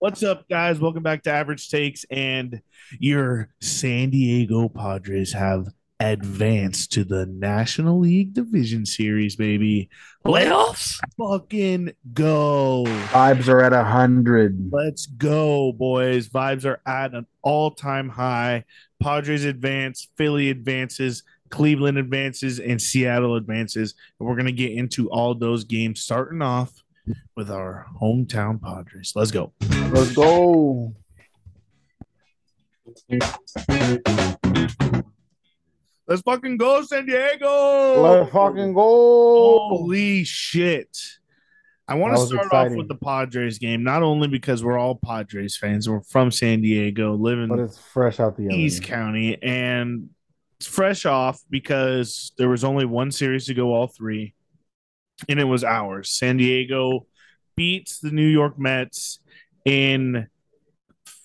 What's up, guys? Welcome back to Average Takes. And your San Diego Padres have advanced to the National League Division Series, baby. Playoffs? Fucking go. Vibes are at a hundred. Let's go, boys. Vibes are at an all time high. Padres advance, Philly advances, Cleveland advances, and Seattle advances. And we're going to get into all those games starting off with our hometown Padres. Let's go. Let's go. Let's fucking go, San Diego. Let's fucking go. Holy shit. I want to start exciting. off with the Padres game, not only because we're all Padres fans, we're from San Diego, living But it's fresh out the. East County, and it's fresh off because there was only one series to go, all three, and it was ours. San Diego beats the New York Mets in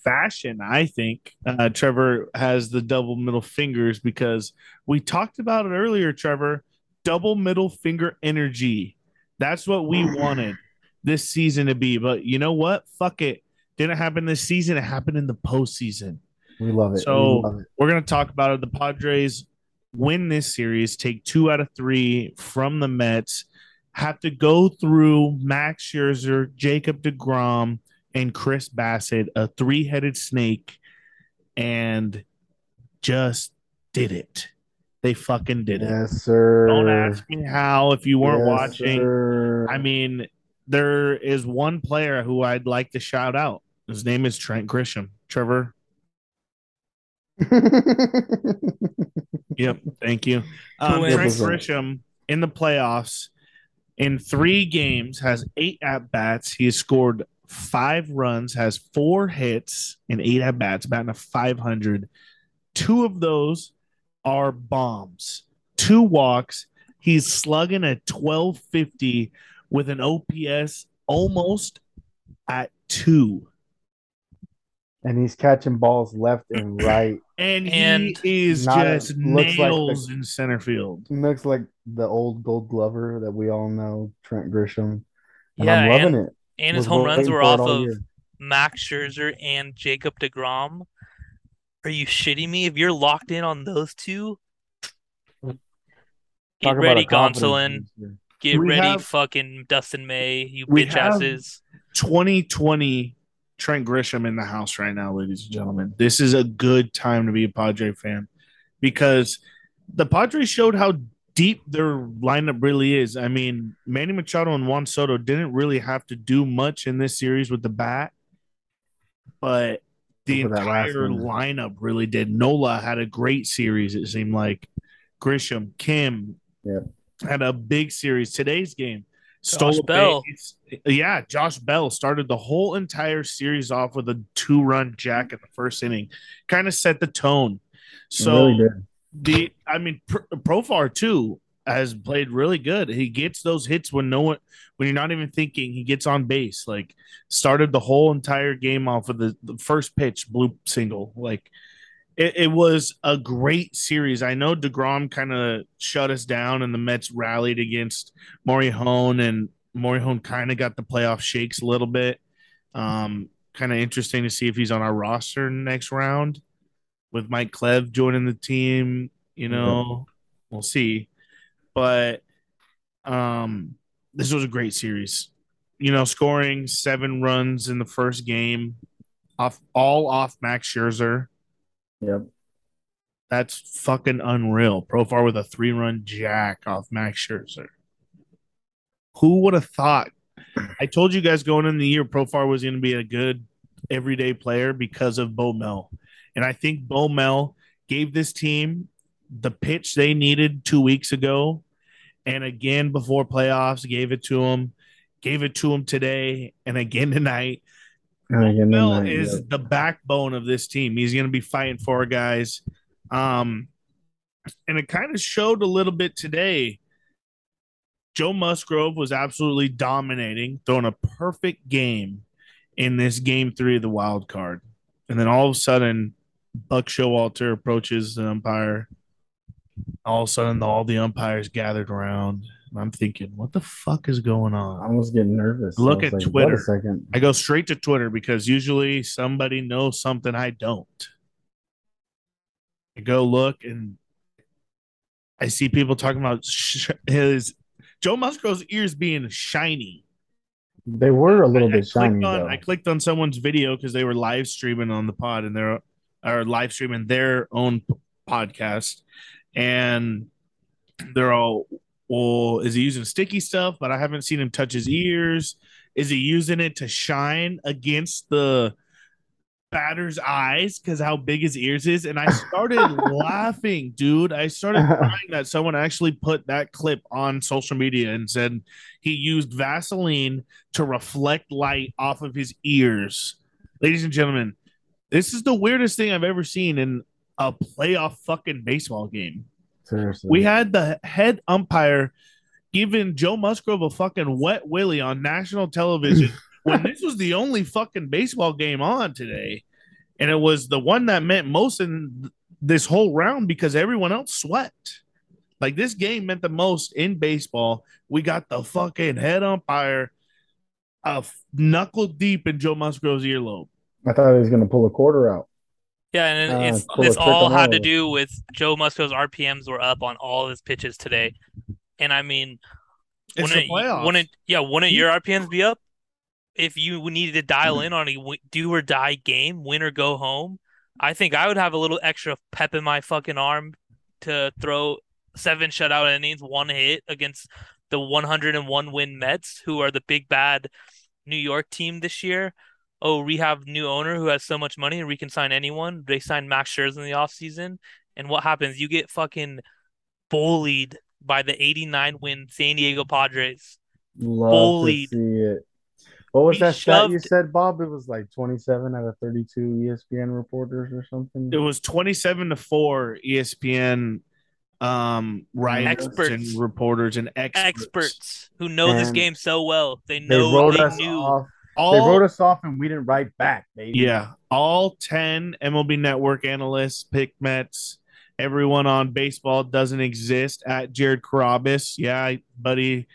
fashion, I think. Uh, Trevor has the double middle fingers because we talked about it earlier, Trevor. Double middle finger energy. That's what we wanted this season to be. But you know what? Fuck it. Didn't happen this season. It happened in the postseason. We love it. So- we love it. We're going to talk about it. The Padres win this series, take two out of three from the Mets, have to go through Max Scherzer, Jacob DeGrom, and Chris Bassitt, a three headed snake, and just did it. They fucking did it. Yes, sir. Don't ask me how if you weren't Yes, watching. sir. I mean, there is one player who I'd like to shout out. His name is Trent Grisham. Trevor, Yep. Thank you. Um. Trent Grisham in the playoffs in three games has eight at bats. He has scored five runs, has four hits, and eight at bats, batting a 500. Two of those are bombs, two walks. He's slugging a 1250 with an OPS almost at two. And he's catching balls left and right. And, And he is not- just looks like the- nails in center field. Looks like the old gold glover that we all know, Trent Grisham. And Yeah, I'm loving and, it. and his Was home runs were off of year. Max Scherzer and Jacob DeGrom. Are you shitting me? If you're locked in on those two, get Talk about ready, a Gonsolin. Get We ready, have- fucking Dustin May, you We bitch asses. 2020 Trent Grisham in the house right now, ladies and gentlemen. This is a good time to be a Padre fan because the Padres showed how deep their lineup really is. I mean, Manny Machado and Juan Soto didn't really have to do much in this series with the bat, but the entire lineup really did. Nola had a great series, it seemed like. Grisham, Kim Yep. had a big series. Today's game, stole a Bell. base. Yeah, Josh Bell started the whole entire series off with a two run jack in the first inning, kind of set the tone. So really the I mean Pr- Profar too has played really good. He gets those hits when no one when you're not even thinking he gets on base. Like started the whole entire game off with the, the first pitch blue single. Like it, it was a great series. I know DeGrom kind of shut us down and the Mets rallied against Morejon and Morejon kind of got the playoff shakes a little bit. Um kind of interesting to see if he's on our roster next round with Mike Clev joining the team, you know, we'll see. But um this was a great series. You know, scoring seven runs in the first game off all off Max Scherzer. Yep. That's fucking unreal. Profar with a three run jack off Max Scherzer. Who would have thought? I told you guys going in the year Profar was going to be a good everyday player because of Bo Mel. And I think Bo Mel gave this team the pitch they needed two weeks ago. And again before playoffs, gave it to him, gave it to him today, and again tonight. And again, Mel tonight, is yep. the backbone of this team. He's going to be fighting for guys. Um, and it kind of showed a little bit today. Joe Musgrove was absolutely dominating, throwing a perfect game in this game three of the wild card. And then all of a sudden, Buck Showalter approaches the umpire. All of a sudden, all the umpires gathered around. And I'm thinking, what the fuck is going on? I was getting nervous. Look at like, Twitter. A second. I go straight to Twitter because usually somebody knows something I don't. I go look and I see people talking about sh- his Joe Musgrove's ears being shiny. They were a little I, bit I shiny on though. I clicked on someone's video because they were live streaming on the pod and they're are live streaming their own p- podcast, and they're all, well, is he using sticky stuff? But I haven't seen him touch his ears. Is he using it to shine against the batter's eyes because how big his ears is? And I started laughing, dude. I started crying that someone actually put that clip on social media and said he used Vaseline to reflect light off of his ears. Ladies and gentlemen, this is the weirdest thing I've ever seen in a playoff fucking baseball game. Seriously. We had the head umpire giving Joe Musgrove a fucking wet willy on national television when this was the only fucking baseball game on today. And it was the one that meant most in this whole round because everyone else swept. Like this game meant the most in baseball. We got the fucking head umpire uh, knuckle deep in Joe Musgrove's earlobe. I thought he was gonna pull a quarter out. Yeah, and Uh, it's pull a this trick all had to do with Joe Musgrove's RPMs were up on all of his pitches today. And I mean, It's wouldn't the it, playoffs. wouldn't yeah, wouldn't your RPMs be up if you needed to dial in on a w- do or die game, win or go home? I think I would have a little extra pep in my fucking arm to throw seven shutout innings, one hit against the 101 win Mets, who are the big bad New York team this year. Oh, we have new owner who has so much money and we can sign anyone. They signed Max Scherzer in the offseason. And what happens? You get fucking bullied by the 89 win San Diego Padres. Love Bullied. to see it. What was We that stat you said, Bob? It was like 27 out of 32 ESPN reporters or something. it was 27 to 4 espn um writers Experts. and reporters and experts, Experts who know this game so well. They they know wrote they us knew. off. All They wrote us off, and we didn't write back, baby. yeah all 10 mlb network analysts pick mets everyone on baseball doesn't exist at jared carrabis yeah buddy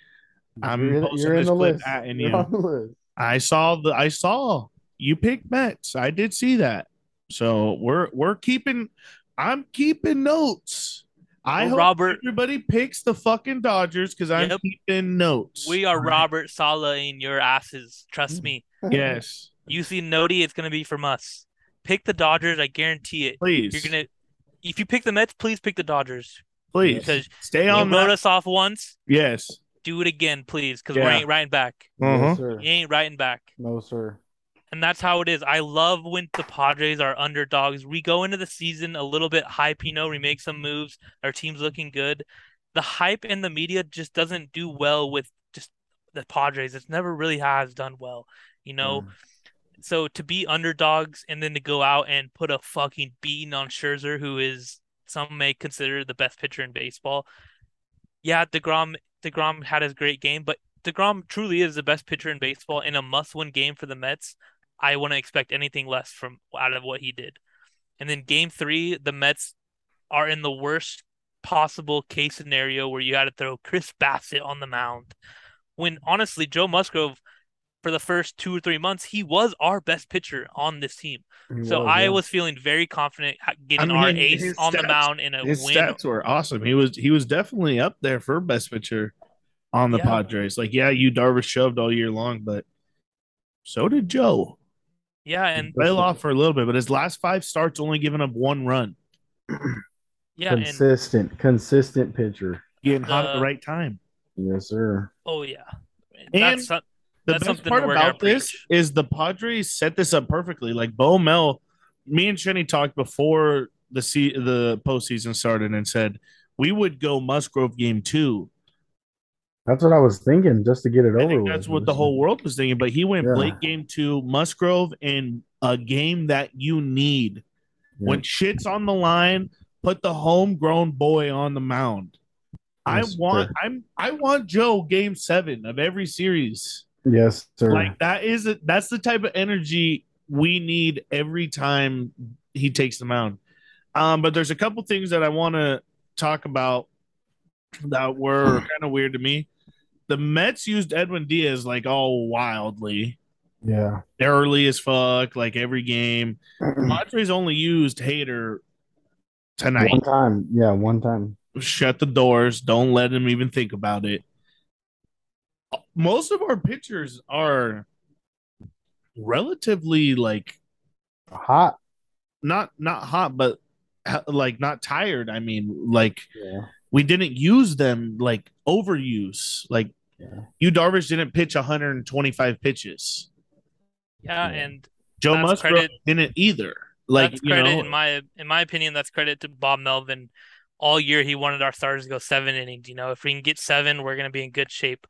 I'm you're, posting you're this the clip list. at you. on the list. i saw the i saw you picked mets i did see that so we're we're keeping i'm keeping notes i Well, hope Robert- everybody picks the fucking dodgers because i'm Yep. keeping notes We are All right? Robert Sala in your asses. Trust me. yes You see Nodi, it's gonna be from us. Pick the Dodgers, I guarantee it. please You're gonna if you pick the Mets, please pick the Dodgers. please Because stay you on wrote that. us off once. yes Do it again, please, because we ain't writing back. Uh-huh. No, sir. You ain't writing back. No, sir. And that's how it is. I love when the Padres are underdogs. We go into the season a little bit hype, you know, we make some moves, our team's looking good. The hype in the media just doesn't do well with just the Padres. It's never really has done well, you know. Yeah. So to be underdogs and then to go out and put a fucking beating on Scherzer, who is some may consider the best pitcher in baseball. Yeah, DeGrom DeGrom had his great game, but DeGrom truly is the best pitcher in baseball in a must-win game for the Mets. I wouldn't expect anything less from out of what he did. And then game three, the Mets are in the worst possible case scenario where you had to throw Chris Bassitt on the mound. When honestly, Joe Musgrove, for the first two or three months, he was our best pitcher on this team. He So was, I yeah. was feeling very confident getting mean, our his ace on the mound in a His win. stats were awesome. He was he was definitely up there for best pitcher on the Yeah. Padres. Like, yeah, you Darvish shoved all year long, but so did Joe. Yeah, and Fell off for a little bit, but his last five starts only giving up one run. yeah, and consistent, consistent pitcher. Getting hot at the The- right time. Yes, sir. oh yeah, And that's some- The That's best part about this preach. is the Padres set this up perfectly. Like Bo Mel, me and Shenny talked before the se- the postseason started and said we would go Musgrove game two. That's what I was thinking, just to get it I over think with. that's what the whole world was thinking. But he went Yeah. late game two, Musgrove in a game that you need. Yeah. When shit's on the line, put the homegrown boy on the mound. I want sir. I'm I want Joe game seven of every series. Yes, sir. Like that is a, that's the type of energy we need every time he takes the mound. Um, but there's a couple things that I want to talk about that were kind of weird to me. The Mets used Edwin Diaz like all wildly, Yeah. early as fuck, like every game. Padres only used Hader tonight. One time. Yeah, one time. Shut the doors. Don't let him even think about it. Most of our pitchers are relatively like Hot. not not hot, but like not tired. I mean, like Yeah. We didn't use them like overuse. Like Yeah. you Darvish didn't pitch 125 pitches. Yeah, Yeah. and Joe That's Musgrove credit- didn't either. Like that's you credit know, in my in my opinion. That's credit to Bob Melvin. All year he wanted our starters to go seven innings. You know, if we can get seven, we're gonna be in good shape.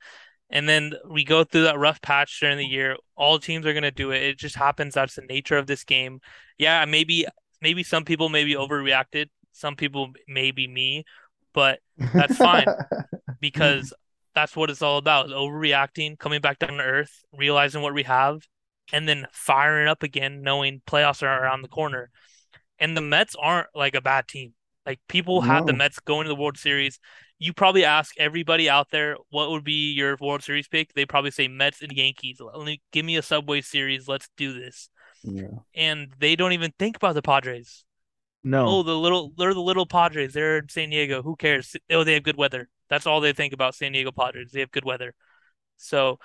And then we go through that rough patch during the year. All teams are gonna do it. It just happens. That's the nature of this game. Yeah, maybe maybe some people maybe overreacted. Some people maybe me, but That's fine. because that's what it's all about overreacting, coming back down to earth, realizing what we have, and then firing up again, knowing playoffs are around the corner. And the Mets aren't like a bad team. Like people had the Mets going to the World Series. You probably ask everybody out there what would be your World Series pick. They probably say Mets and Yankees. Let me give me a Subway Series. Let's do this. yeah. And they don't even think about the Padres. No. Oh, the little they're the little Padres. They're in San Diego. Who cares? Oh, they have good weather. That's all they think about San Diego Padres. They have good weather. So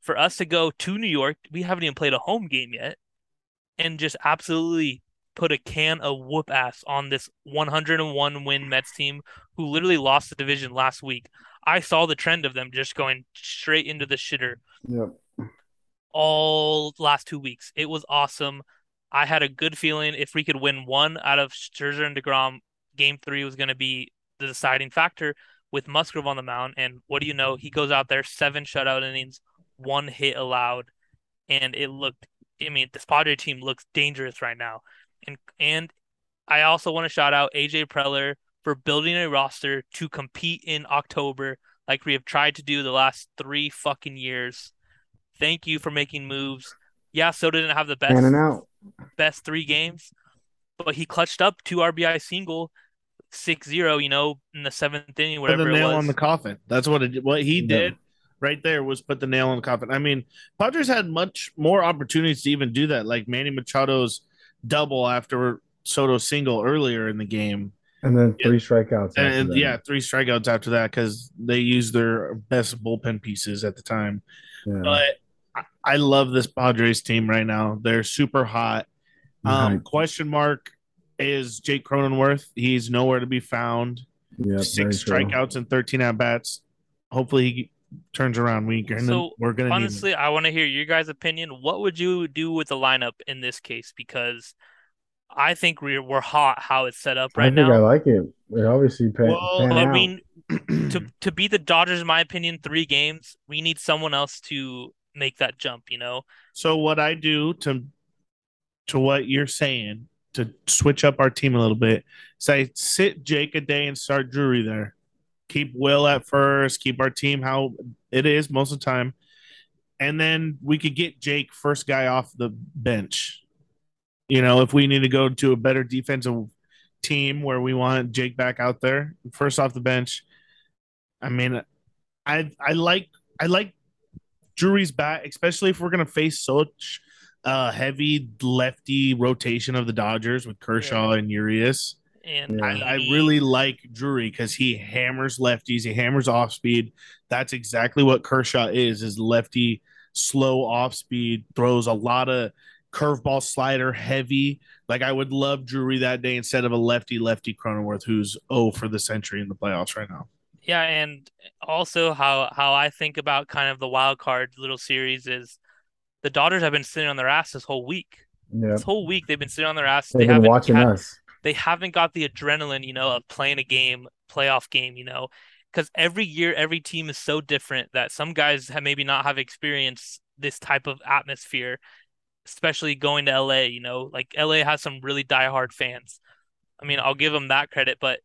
for us to go to New York, we haven't even played a home game yet, and just absolutely put a can of whoop ass on this 101 win Mets team who literally lost the division last week. I saw the trend of them just going straight into the shitter Yep. all last two weeks. It was awesome. I had a good feeling if we could win one out of Scherzer and DeGrom, game three was going to be the deciding factor with Musgrove on the mound. And what do you know? He goes out there, seven shutout innings, one hit allowed. And it looked, I mean, this Padre team looks dangerous right now. And, and I also want to shout out AJ Preller for building a roster to compete in October like we have tried to do the last three fucking years. Thank you for making moves. Yeah, so didn't have the best. Best three games, but he clutched up two RBI single, 6-0, you know, in the seventh inning, put the whatever it nail was. on the coffin. That's what it what he Yeah. did right there was put the nail on the coffin. I mean, Padres had much more opportunities to even do that, like Manny Machado's double after Soto's single earlier in the game. And then three strikeouts. after And that. yeah, three strikeouts after that because they used their best bullpen pieces at the time. Yeah. But I, I love this Padres team right now. They're super hot. Um, Hype. question mark is Jake Cronenworth. He's nowhere to be found. Yep, Six very true. strikeouts and 13 at bats. Hopefully he turns around. We gonna, So, we're gonna need. Honestly, I want to hear your guys' opinion. What would you do with the lineup in this case? Because I think we're we're hot how it's set up I right think I now. like it. It obviously pan, Well, pan But out. I mean, to to beat the Dodgers, in my opinion, three games, we need someone else to make that jump. You know, So what I do to to what you're saying to switch up our team a little bit, say sit Jake a day and start Drury there. Keep Will at first, keep our team how it is most of the time. And then we could get Jake first guy off the bench. You know, if we need to go to a better defensive team where we want Jake back out there, first off the bench. I mean, I I like I like Drury's bat, especially if we're gonna face such a heavy lefty rotation of the Dodgers with Kershaw and Urias. and Yeah. I, I really like Drury because he hammers lefties, he hammers off speed. That's exactly what Kershaw is, is lefty, slow off speed, throws a lot of curveball slider heavy. Like I would love Drury that day instead of a lefty lefty Cronenworth who's oh for the century in the playoffs right now. Yeah, and also how how I think about kind of the wild card little series is the Dodgers have been sitting on their ass this whole week. Yep. This whole week they've been sitting on their ass. They've they been haven't watching had- us. they haven't got the adrenaline, you know, of playing a game, playoff game, you know, because every year every team is so different that some guys have maybe not have experienced this type of atmosphere, especially going to LA, you know, like LA has some really diehard fans. I mean, I'll give them that credit, but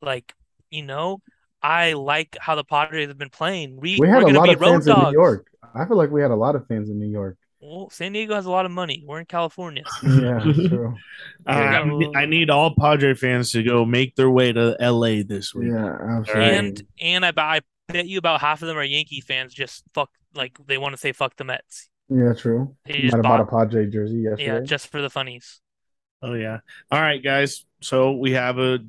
like, you know, I like how the Padres have been playing. We, We had we're a gonna lot be of road fans in. New York. I feel like we had a lot of fans in New York. Well, San Diego has a lot of money. We're in California. Yeah, true. Uh, I I need all Padre fans to go make their way to LA this week. Yeah, absolutely. And and I, bet- I bet you about half of them are Yankee fans. Just fuck, like they want to say fuck the Mets. yeah, true. They just have bought a Padre jersey yesterday. yeah, just for the funnies. Oh yeah. All right, guys. So we have a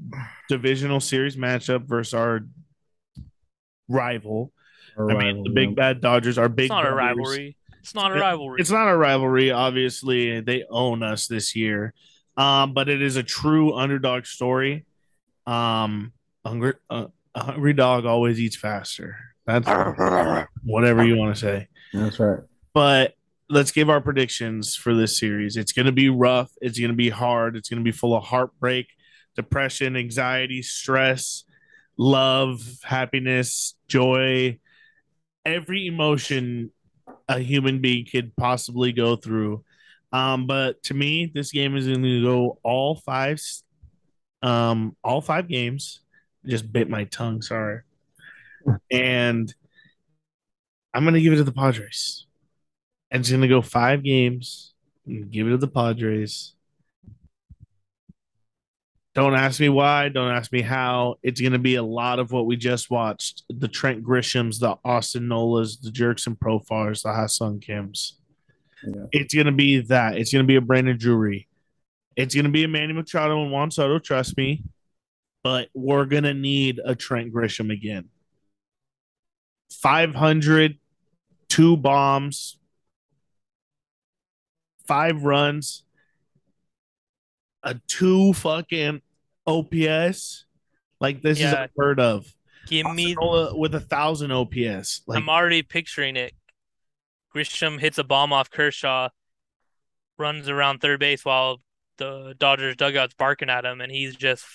divisional series matchup versus our rival. Or I mean, the big yeah. bad Dodgers are big. It's not a rivalry. It's not a It- rivalry. It's not a rivalry. Obviously, they own us this year, um, but it is a true underdog story. Um, hungry, uh, a hungry dog always eats faster. That's whatever you want to say. That's right. But let's give our predictions for this series. It's going to be rough. It's going to be hard. It's going to be full of heartbreak, depression, anxiety, stress, love, happiness, joy, every emotion a human being could possibly go through. Um, but to me, this game is going to go all five, um, all five games. Just bit my tongue. Sorry. And I'm going to give it to the Padres. And it's going to go five games. and Give it to the Padres. Don't ask me why. Don't ask me how. It's going to be a lot of what we just watched the Trent Grishams, the Austin Nolas, the Jurickson Profars, the Ha-Seong Kims. Yeah. It's going to be that. It's going to be a Brandon Drury. It's going to be a Manny Machado and Juan Soto, trust me. But we're going to need a Trent Grisham again. 500, two bombs, five runs, a two fucking OPS. Like this is unheard of. Give me. Nola with a thousand OPS. Like I'm already picturing it. Grisham hits a bomb off Kershaw, runs around third base while the Dodgers dugout's barking at him, and he's just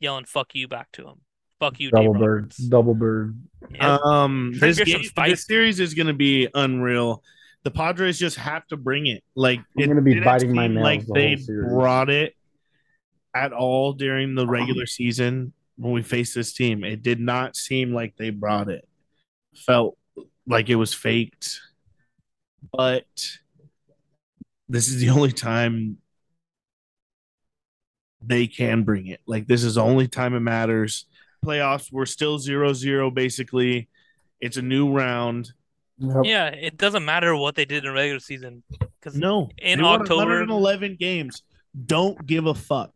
yelling "fuck you" back to him. Fuck you, Double Dave bird. Roberts. Double bird. Yep. Um, this, game, this series is going to be unreal. The Padres just have to bring it. Like I'm it gonna be biting my nails Like the they brought it at all during the regular season when we faced this team. It did not seem like they brought it. Felt like it was faked. But this is the only time they can bring it. Like this is the only time it matters. Playoffs, we're still zero zero basically. It's a new round. Yep. Yeah, it doesn't matter what they did in regular season because No, In they October- 111 games. Don't give a fuck.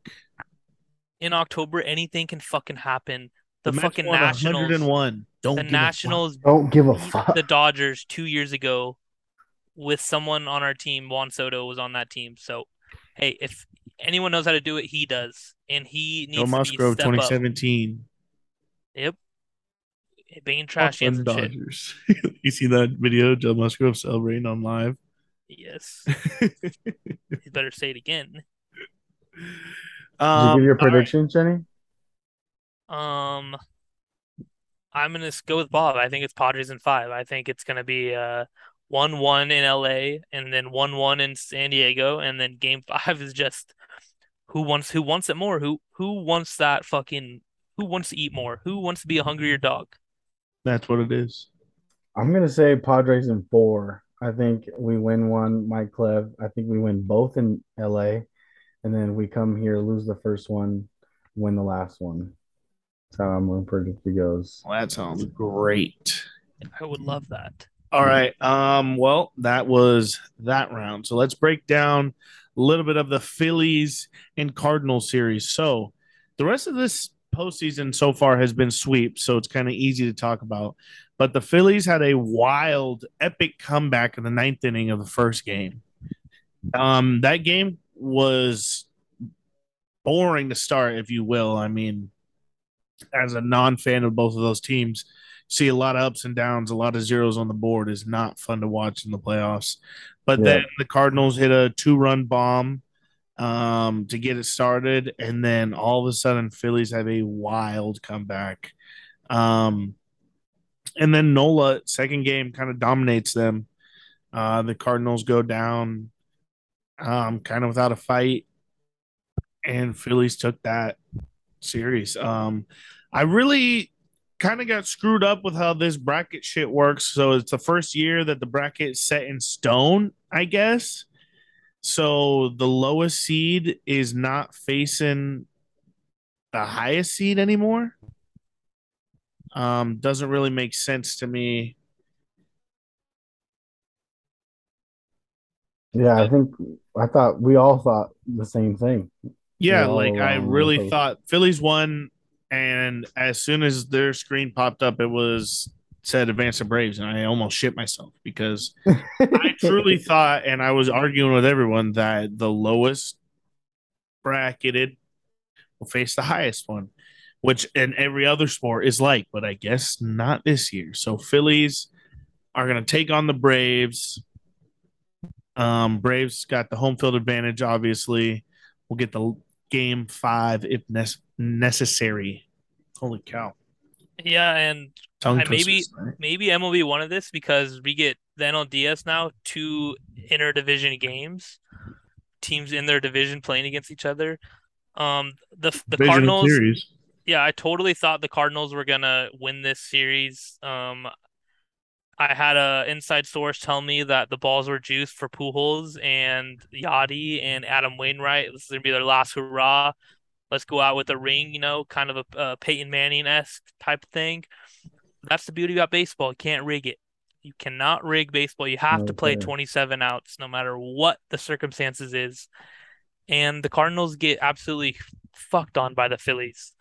in October anything can fucking happen. The, Mets fucking won Nationals, 101. Don't the give a fuck. Nationals Don't give a fuck. the Dodgers two years ago with someone on our team. Juan Soto was on that team. So, hey, if anyone knows how to do it, he does, and he Joe needs to be Musgrove, step up. 2017. Yep, being trash trashy and some shit. Dodgers. you see that video? Joe Musgrove celebrating on live. Yes, you better say it again. Did you um, give your all right. prediction, Jenny? Um, I'm gonna go with Bob. I think it's Padres in five. I think it's gonna be uh one one in LA and then one one in San Diego, and then Game Five is just who wants who wants it more. Who who wants that fucking who wants to eat more? Who wants to be a hungrier dog? That's what it is. I'm gonna say Padres in four. I think we win one, Mike Clev. I think we win both in LA, and then we come here, lose the first one, win the last one. That's how I'm gonna predict it goes. Well, that sounds great. I would love that. All right. Um, well, that was that round. So let's break down a little bit of the Phillies and Cardinals series. So the rest of this postseason so far has been sweep, so it's kind of easy to talk about. But the Phillies had a wild, epic comeback in the ninth inning of the first game. Um, that game was boring to start, if you will. I mean, as a non-fan of both of those teams, see a lot of ups and downs, a lot of zeros on the board is not fun to watch in the playoffs. But Yeah. then the Cardinals hit a two-run bomb um, to get it started, and then all of a sudden, Phillies have a wild comeback. Um, and then Nola second game kind of dominates them. Uh, the Cardinals go down, um, kind of without a fight, and Phillies took that series. Um, I really kind of got screwed up with how this bracket shit works. So it's the first year that the bracket set in stone, I guess. So the lowest seed is not facing the highest seed anymore. Um, doesn't really make sense to me. Yeah, I think I thought we all thought the same thing. Yeah, like I really thought Phillies won, and as soon as their screen popped up, it was said advance the Braves, and I almost shit myself because I truly thought, and I was arguing with everyone that the lowest bracketed will face the highest one, which in every other sport is like, but I guess not this year. So Phillies are going to take on the Braves. Um, Braves got the home field advantage. Obviously, we'll get the game five if nec- necessary. Holy cow! Yeah, and Tongue I maybe- twisters, right? maybe MLB wanted this because we get the NLDS now two interdivision games, teams in their division playing against each other. Um, the the Division Cardinals. series. Yeah, I totally thought the Cardinals were gonna win this series. Um, I had a inside source tell me that the balls were juiced for Pujols and Yadi and Adam Wainwright. This is gonna be their last hurrah. Let's go out with a ring, you know, kind of a uh, Peyton Manning esque type of thing. That's the beauty about baseball. You can't rig it. You cannot rig baseball. You have to play 27 outs no matter what the circumstances is. And the Cardinals get absolutely fucked on by the Phillies.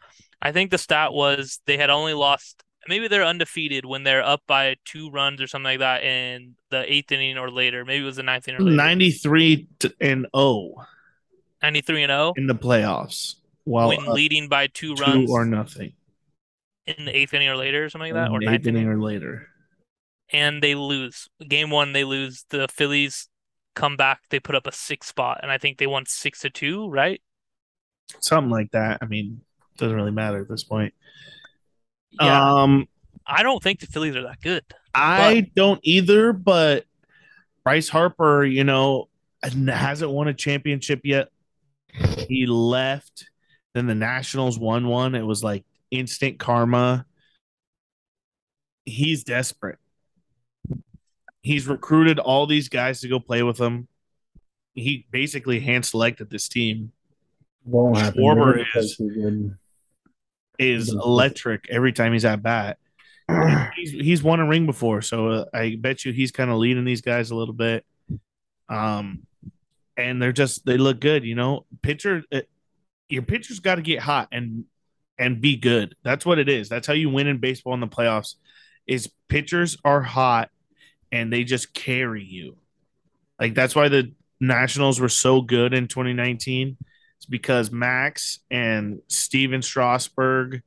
I think the stat was they had only lost maybe they're undefeated when they're up by two runs or something like that in the eighth inning or later. Maybe it was the ninth inning or later. 93 to, and 0 93 and 0 in the playoffs. While when leading by two two runs or nothing. In the eighth inning or later or something like that, or in ninth inning or later. and they lose. Game one, they lose. The Phillies come back. They put up a six spot, and I think they won six to two, right? Something like that. I mean, doesn't really matter at this point. Yeah, Um, I don't think the Phillies are that good. I don't either, but Bryce Harper, you know, hasn't won a championship yet. He left. Then the Nationals won one. It was like instant karma. He's desperate. He's recruited all these guys to go play with him. He basically hand selected this team. Won't happen. Schwarber is- play too good. Is electric every time he's at bat. he's he's won a ring before, so uh, I bet you he's kind of leading these guys a little bit. Um, and they're just they look good, you know. Pitcher, uh, your pitcher's got to get hot and and be good. That's what it is. That's how you win in baseball in the playoffs. Is pitchers are hot and they just carry you. Like that's why the Nationals were so good in 2019. It's because Max and Steven Strasburg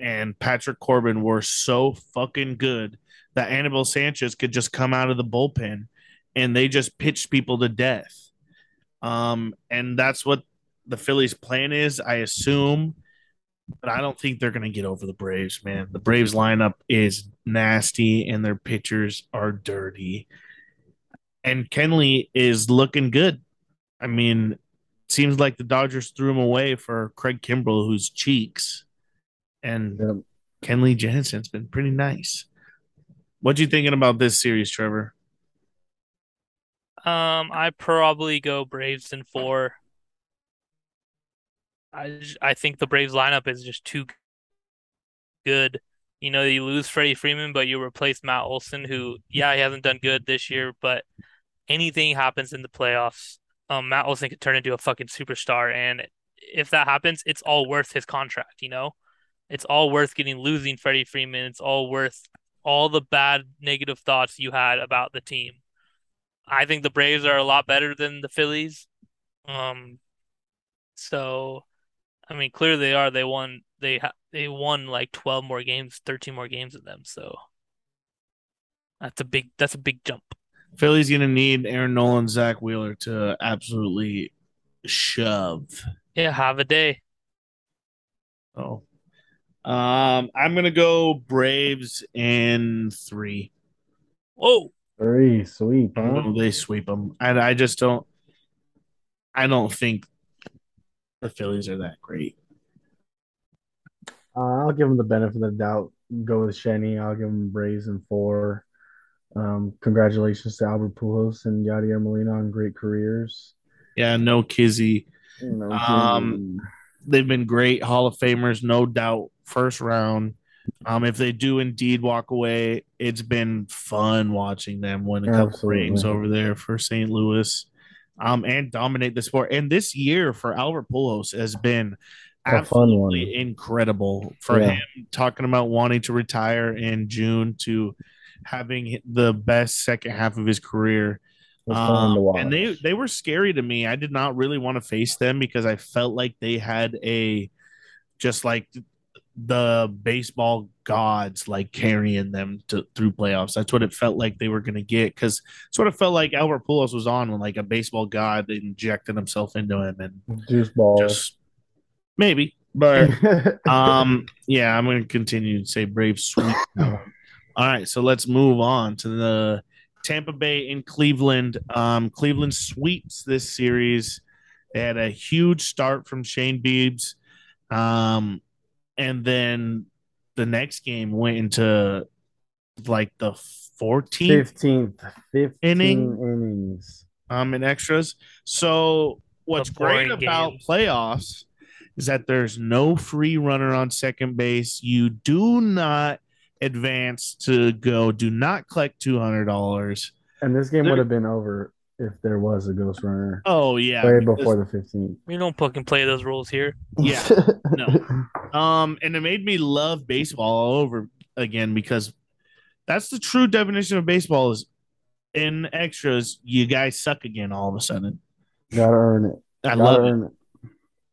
and Patrick Corbin were so fucking good that Anibal Sanchez could just come out of the bullpen and they just pitched people to death. Um, and that's what the Phillies' plan is, I assume. But I don't think they're going to get over the Braves, man. The Braves lineup is nasty and their pitchers are dirty. And Kenley is looking good. I mean, seems like the Dodgers threw him away for Craig Kimbrel, who's cheeks. And Yep. Kenley Jansen's been pretty nice. What you thinking about this series, Trevor? Um, I probably go Braves in four. I I think the Braves lineup is just too good. You know, you lose Freddie Freeman, but you replace Matt Olson, who, yeah, he hasn't done good this year, but anything happens in the playoffs. Um, Matt Olson could turn into a fucking superstar, and if that happens, it's all worth his contract. You know, it's all worth getting losing Freddie Freeman. It's all worth all the bad negative thoughts you had about the team. I think the Braves are a lot better than the Phillies. Um, so I mean, clearly they are. They won. They ha they won like 12 more games, 13 more games than them. So that's a big that's a big jump. Philly's going to need Aaron Nolan, Zack Wheeler to absolutely shove. Yeah, have a day. Oh, um, I'm going to go Braves in three. Whoa. Three sweep, huh? Oh, they sweep them, and I just don't. I don't think the Phillies are that great. Uh, I'll give them the benefit of the doubt. go with Shenny. I'll give them Braves in four. Um, congratulations to Albert Pujols and Yadier Molina on great careers. Yeah, no Kizzy. No Um. They've been great Hall of Famers, no doubt. First round. Um, if they do indeed walk away, it's been fun watching them win a couple Absolutely. rings over there for St. Louis, um, and dominate the sport. And this year for Albert Pujols has been A fun one. absolutely incredible for Yeah. him. Talking about wanting to retire in June to having the best second half of his career. It was fun to Um, and they they were scary to me. I did not really want to face them because I felt like they had a just like the baseball gods like carrying them to through playoffs. That's what it felt like they were going to get because it's what it felt like Albert Pujols was on when like a baseball god injected himself into him and Juice ball. just maybe, but um, yeah, I'm going to continue to say Brave sweep. All right, so let's move on to the Tampa Bay in Cleveland. Um, Cleveland sweeps this series. They had a huge start from Shane Beebs, um, and then the next game went into like the 14th 15th, 15 Inning. innings. um, in extras. So what's great boring about game. playoffs is that there's no free runner on second base. You do not advance to go. Do not collect two hundred dollars. And this game There- would have been over if there was a ghost runner Oh yeah, way before the 15th. We don't fucking play those rules here. Yeah, no. Um, and it made me love baseball all over again because that's the true definition of baseball is in extras. You guys suck again all of a sudden. Gotta earn it. I Gotta love it. earn it.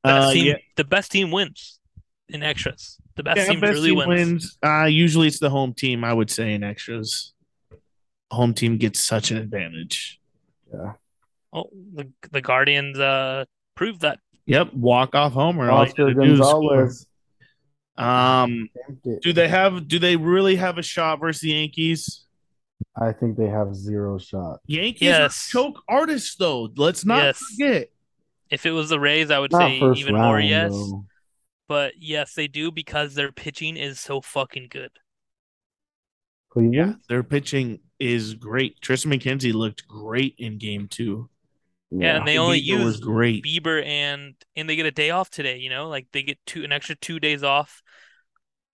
Best Uh, team, yeah. The best team wins in extras. The best Yeah, team best really team wins. wins. Uh, usually it's the home team. I would say in extras, home team gets such an advantage. Yeah. Oh, the, the Guardians uh proved that. Yep, walk off homer. All Oscar gotta do is score. Gonzalez. Um, do they have? Do they really have a shot versus the Yankees? I think they have zero shot. Yankees Yes. are choke artists, though. Let's not Yes. forget. If it was the Rays, I would Not say even round, more yes. though. But yes, they do because their pitching is so fucking good. Cleveland? Yeah, their pitching is great. Triston McKenzie looked great in game two. Yeah, and they only Bieber was use great. Bieber and and they get a day off today, you know? Like they get two an extra two days off.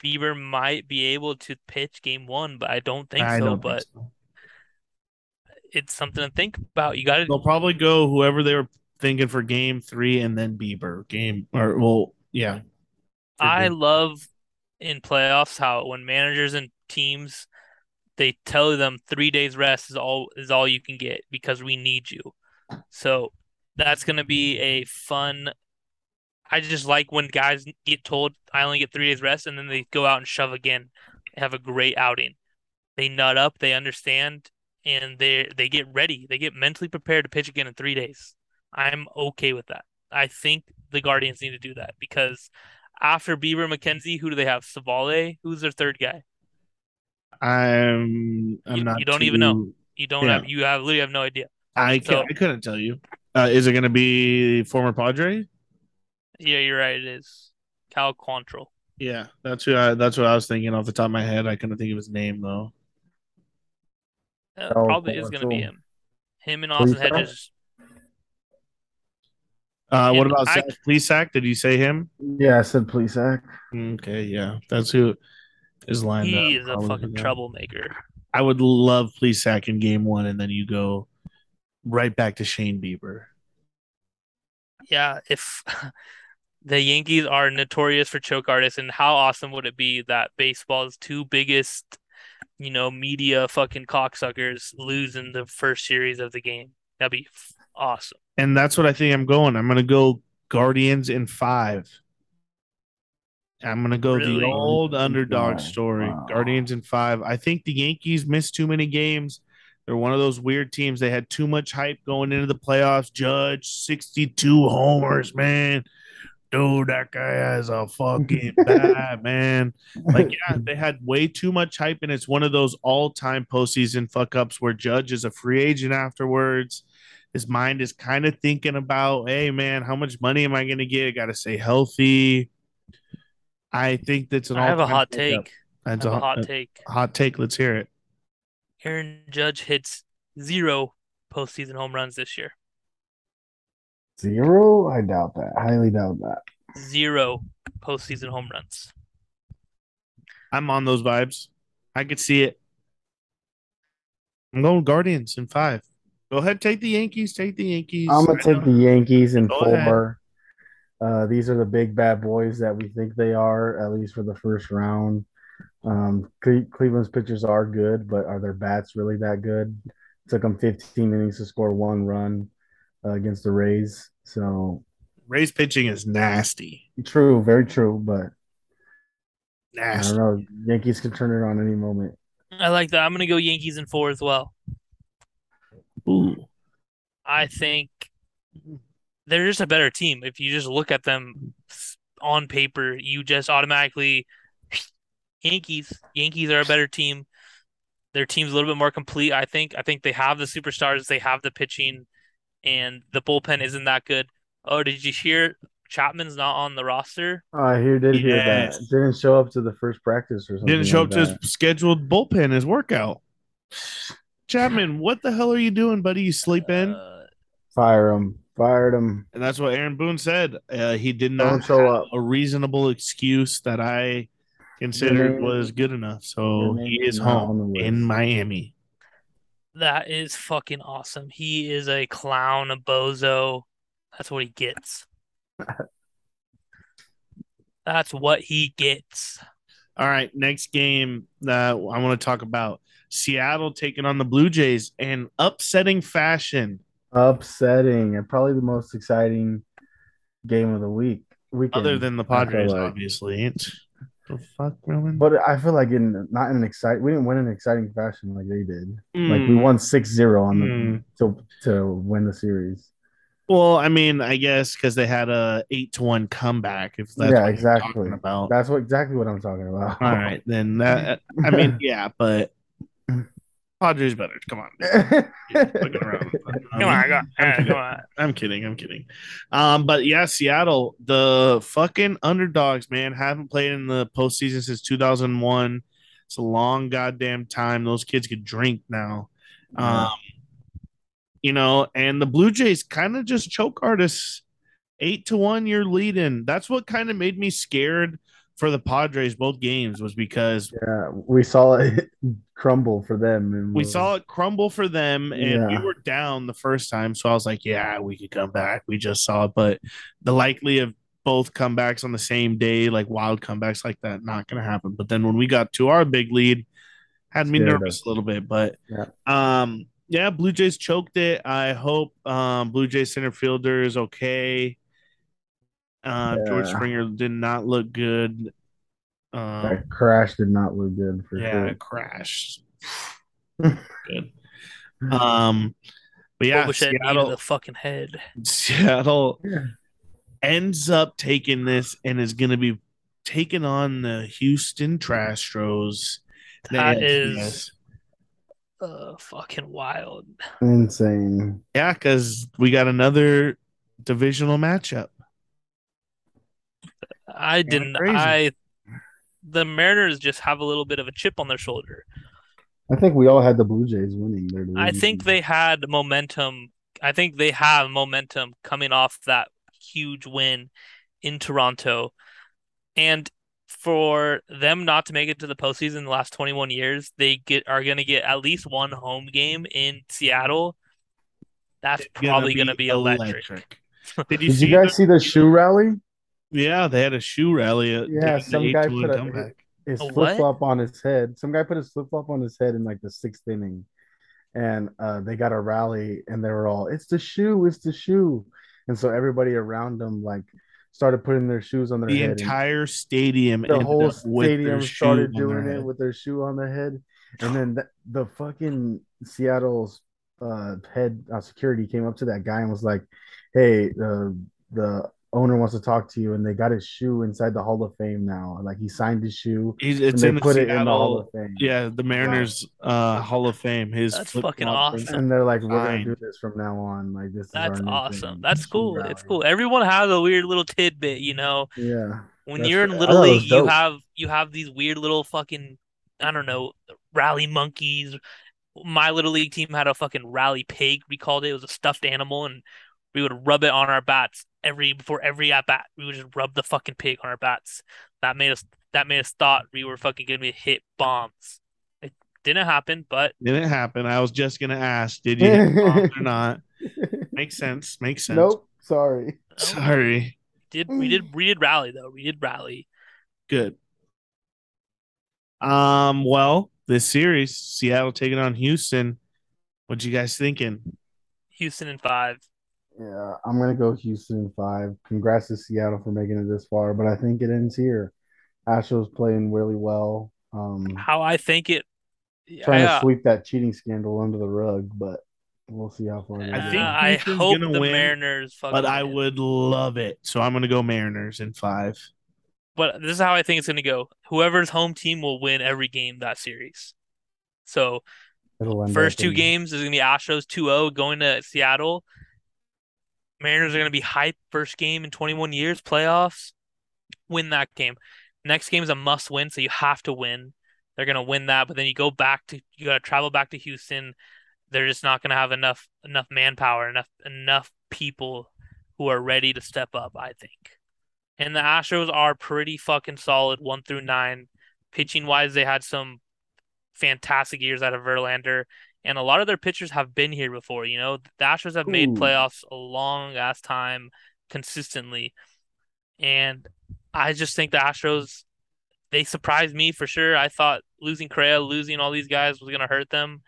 Bieber might be able to pitch game one, but I don't think I so. don't but think so. it's something to think about. You gotta They'll probably go whoever they were thinking for game three and then Bieber game or well, yeah. I game- love in playoffs how when managers and teams they tell them three days rest is all is all you can get because we need you. So that's gonna be a fun. I just like when guys get told I only get three days rest and then they go out and shove again, have a great outing. They nut up, they understand, and they they get ready. They get mentally prepared to pitch again in three days. I'm okay with that. I think the Guardians need to do that because after Bieber McKenzie, who do they have? Civale, who's their third guy? I'm I'm You- not you don't even know. You don't Yeah. have you have literally have no idea. I So- can, I couldn't tell you. Uh, is it going to be former Padre? Yeah, you're right. It is Cal Quantrill. Yeah, that's who I, that's what I was thinking off the top of my head. I couldn't think of his name though. Uh, Cal probably is going to be him. Him and Austin Please. Hedges. Uh, what about I- Zach Plesac? Did you say him? Yeah, I said please, Zach. Okay, yeah, that's who is lined up. He is a fucking troublemaker. I would love Plesac in game one, and then you go right back to Shane Bieber. Yeah, if the Yankees are notorious for choke artists, and how awesome would it be that baseball's two biggest, you know, media fucking cocksuckers lose in the first series of the game? That'd be awesome. And that's what I think I'm going. I'm going to go Guardians in five. I'm going to go the old underdog five. story. Wow. Guardians in five. I think the Yankees missed too many games. They're one of those weird teams. They had too much hype going into the playoffs. Judge, 62 homers, man. Dude, that guy has a fucking bad, man. Like, yeah, they had way too much hype, and it's one of those all-time postseason fuck ups where Judge is a free agent afterwards. His mind is kind of thinking about, hey man, how much money am I gonna get? I Got to stay healthy. I think that's an. I have a hot fuck up. take. That's have a a hot a take. hot take. Let's hear it. Aaron Judge hits zero postseason home runs this year. Zero? I doubt that. Highly doubt that. Zero postseason home runs. I'm on those vibes. I could see it. I'm going Guardians in five. Go ahead, take the Yankees. Take the Yankees. I'm gonna I take know. the Yankees in Go ahead. four. Uh, these are the big bad boys that we think they are, at least for the first round. Um, Cle- Cleveland's pitchers are good, but are their bats really that good? It took them 15 innings to score one run uh, against the Rays. So Rays pitching is nasty. true, very true, but I don't know. Yankees can turn it on any moment. I like that. I'm gonna go Yankees in four as well. Ooh. I think they're just a better team. If you just look at them on paper, you just automatically Yankees. Yankees are a better team. Their team's a little bit more complete, I think. I think they have the superstars, they have the pitching, and the bullpen isn't that good. Oh, did you hear Chapman's not on the roster? I hear did hear Yes. that. Didn't show up to the first practice or something. Didn't show like up to his scheduled bullpen, his workout. Chapman, what the hell are you doing, buddy? You sleep in? Uh, Fire him. Fired him. And that's what Aaron Boone said. Uh, he did Don't not show have up. a reasonable excuse that I considered name- was good enough. So he is is not on the home in Miami. that is fucking awesome. He is a clown, a bozo. That's what he gets. That's what he gets. All right, next game that I want to talk about Seattle taking on the Blue Jays and upsetting fashion. Upsetting and probably the most exciting game of the week. Weekend, Other than the Padres, like. obviously. The fuck, Roman? But I feel like in not in an exciting we didn't win in an exciting fashion like they did. Like we Mm. won 6-0 on the Mm. to to win the series. Well, I mean, I guess because they had a eight to one comeback. If that's Yeah, what exactly. about. That's what exactly what I'm talking about. All right, then that. I mean, yeah, but Padres better. Come on, fucking around. Come on, go- I'm kidding. come on. I'm kidding. I'm kidding. Um, but yeah, Seattle, the fucking underdogs, man, haven't played in the postseason since 2001. It's a long goddamn time. Those kids could drink now. Yeah. Um, you know, and the Blue Jays kind of just choke artists. Eight to one, you're leading. That's what kind of made me scared for the Padres both games was because Yeah, we saw it crumble for them. And we saw it crumble for them and we were down the first time so i was like yeah we could come back we just saw it but the likely of both comebacks on the same day like wild comebacks like that not gonna happen but then when we got to our big lead had me Scared nervous us. a little bit but Yeah. um yeah blue jays choked it i hope um blue jays center fielder is okay uh george springer did not look good um that crash did not look good for yeah, sure. it crashed. Good. Um, but yeah, Boba Fett knee to Seattle, the fucking head. Seattle Yeah. ends up taking this and is going to be taking on the Houston Trashtros. The That ALCS. is uh fucking wild. Insane. yeah, because we got another divisional matchup. I didn't. I the Mariners just have a little bit of a chip on their shoulder. I think we all had the Blue Jays winning their I think they had momentum. I think they have momentum coming off that huge win in Toronto. And for them not to make it to the postseason in the last 21 years, they get are going to get at least one home game in Seattle. That's It's gonna probably going to be electric. Did you Did see you guys the- see the shoe rally? Yeah, they had a shoe rally. At Yeah, some guy put a- His flip flop on his head. Some guy put his flip flop on his head in like the sixth inning, and uh, they got a rally, and they were all, "It's the shoe, it's the shoe," and so everybody around them like started putting their shoes on their The head. and entire stadium, the whole up with their stadium started doing it with their shoe on their head, and then the, the fucking Seattle's uh, head uh, security came up to that guy and was like, "Hey, the the owner wants to talk to you," and they got his shoe inside the Hall of Fame now. Like he signed his shoe, He's, and it's they in the put it in the Hall of Fame. Yeah, the Mariners uh, Hall of Fame. His That's fucking flop awesome. And they're like, "We're gonna do this from now on. Like this That's our awesome. thing." That's cool. rally. It's cool. Everyone has a weird little tidbit, you know. Yeah, When That's you're in little thought it was league, you have you have these weird little fucking I don't know rally monkeys. My little league team had a fucking rally pig. We called it. It was a stuffed animal, and we would rub it on our bats every before every at bat. We would just rub the fucking pig on our bats. That made us that made us thought we were fucking gonna be hit bombs. It didn't happen, but Didn't happen. I was just gonna ask, did you hit bombs or not? Makes sense. Makes sense. nope. Sorry. Sorry. did we did we did rally though. We did rally. Good. Um, well, this series, Seattle taking on Houston. What you guys thinking? Houston in five. Yeah, I'm gonna go Houston in five. Congrats to Seattle for making it this far, but I think it ends here. Astros playing really well. Um, How I think it. trying yeah, to sweep that cheating scandal under the rug, but we'll see how far. they I think I Houston's hope gonna the win, Mariners fucking But I win. would love it. So I'm gonna go Mariners in five. But this is how I think it's going to go. Whoever's home team will win every game that series. So first two games is going to be Astros 2-0 going to Seattle. Mariners are going to be hype first game in 21 years playoffs. Win that game. Next game is a must win, so you have to win. They're going to win that, but then you go back to you got to travel back to Houston. They're just not going to have enough enough manpower, enough enough people who are ready to step up, I think. And the Astros are pretty fucking solid one through nine. Pitching wise, they had some fantastic years out of Verlander, and a lot of their pitchers have been here before. You know, the Astros have made playoffs a long ass time consistently, and I just think the Astros they surprised me for sure. I thought losing Correa, losing all these guys was gonna hurt them.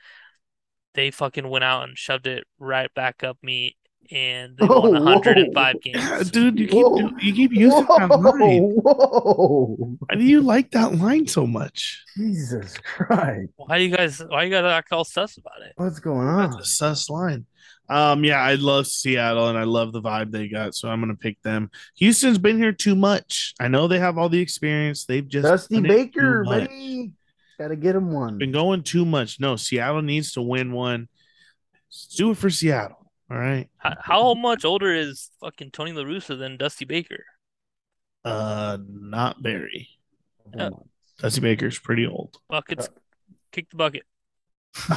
They fucking went out and shoved it right back up me, and they won whoa. 105 games. Dude, you keep Whoa. you keep using that line. Whoa, Why do you like that line so much? Jesus Christ! Why do you guys? Why you guys act all sus about it? What's going That's on? a sus line. Um, yeah, I love Seattle and I love the vibe they got, so I'm gonna pick them. Houston's been here too much. I know they have all the experience. They've just Dusty Baker, baby, gotta get him one. Been going too much. No, Seattle needs to win one. Let's do it for Seattle. All right. How, how much older is fucking Tony La Russa than Dusty Baker? Uh, not very. Yeah. Dusty Baker's pretty old. Buckets, kick the bucket.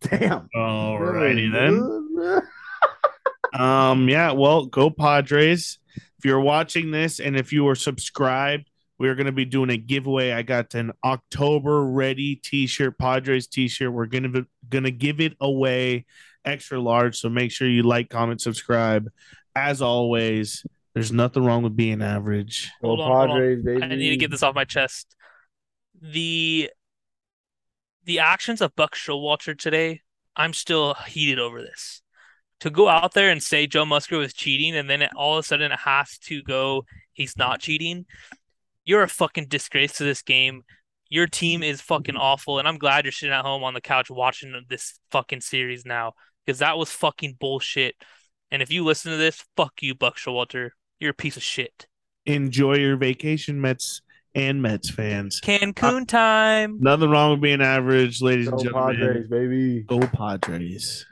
Damn. Alrighty then. then. Um, yeah, well, go Padres. If you're watching this and if you are subscribed, we're gonna be doing a giveaway. I got an October ready t-shirt, Padres t-shirt. We're gonna be, gonna give it away extra large. So make sure you like, comment, subscribe. As always, there's nothing wrong with being average. Hold on, hold on. Baby. I need to get this off my chest. The the actions of Buck Showalter today, I'm still heated over this. To go out there and say Joe Musgrove is cheating, and then it, all of a sudden it has to go, he's not cheating. You're a fucking disgrace to this game. Your team is fucking awful, and I'm glad you're sitting at home on the couch watching this fucking series now because that was fucking bullshit. And if you listen to this, fuck you, Buck Showalter. You're a piece of shit. Enjoy your vacation, Mets and Mets fans. Cancun time. Nothing wrong with being average, ladies Go and gentlemen. Go Padres, baby. Go Padres.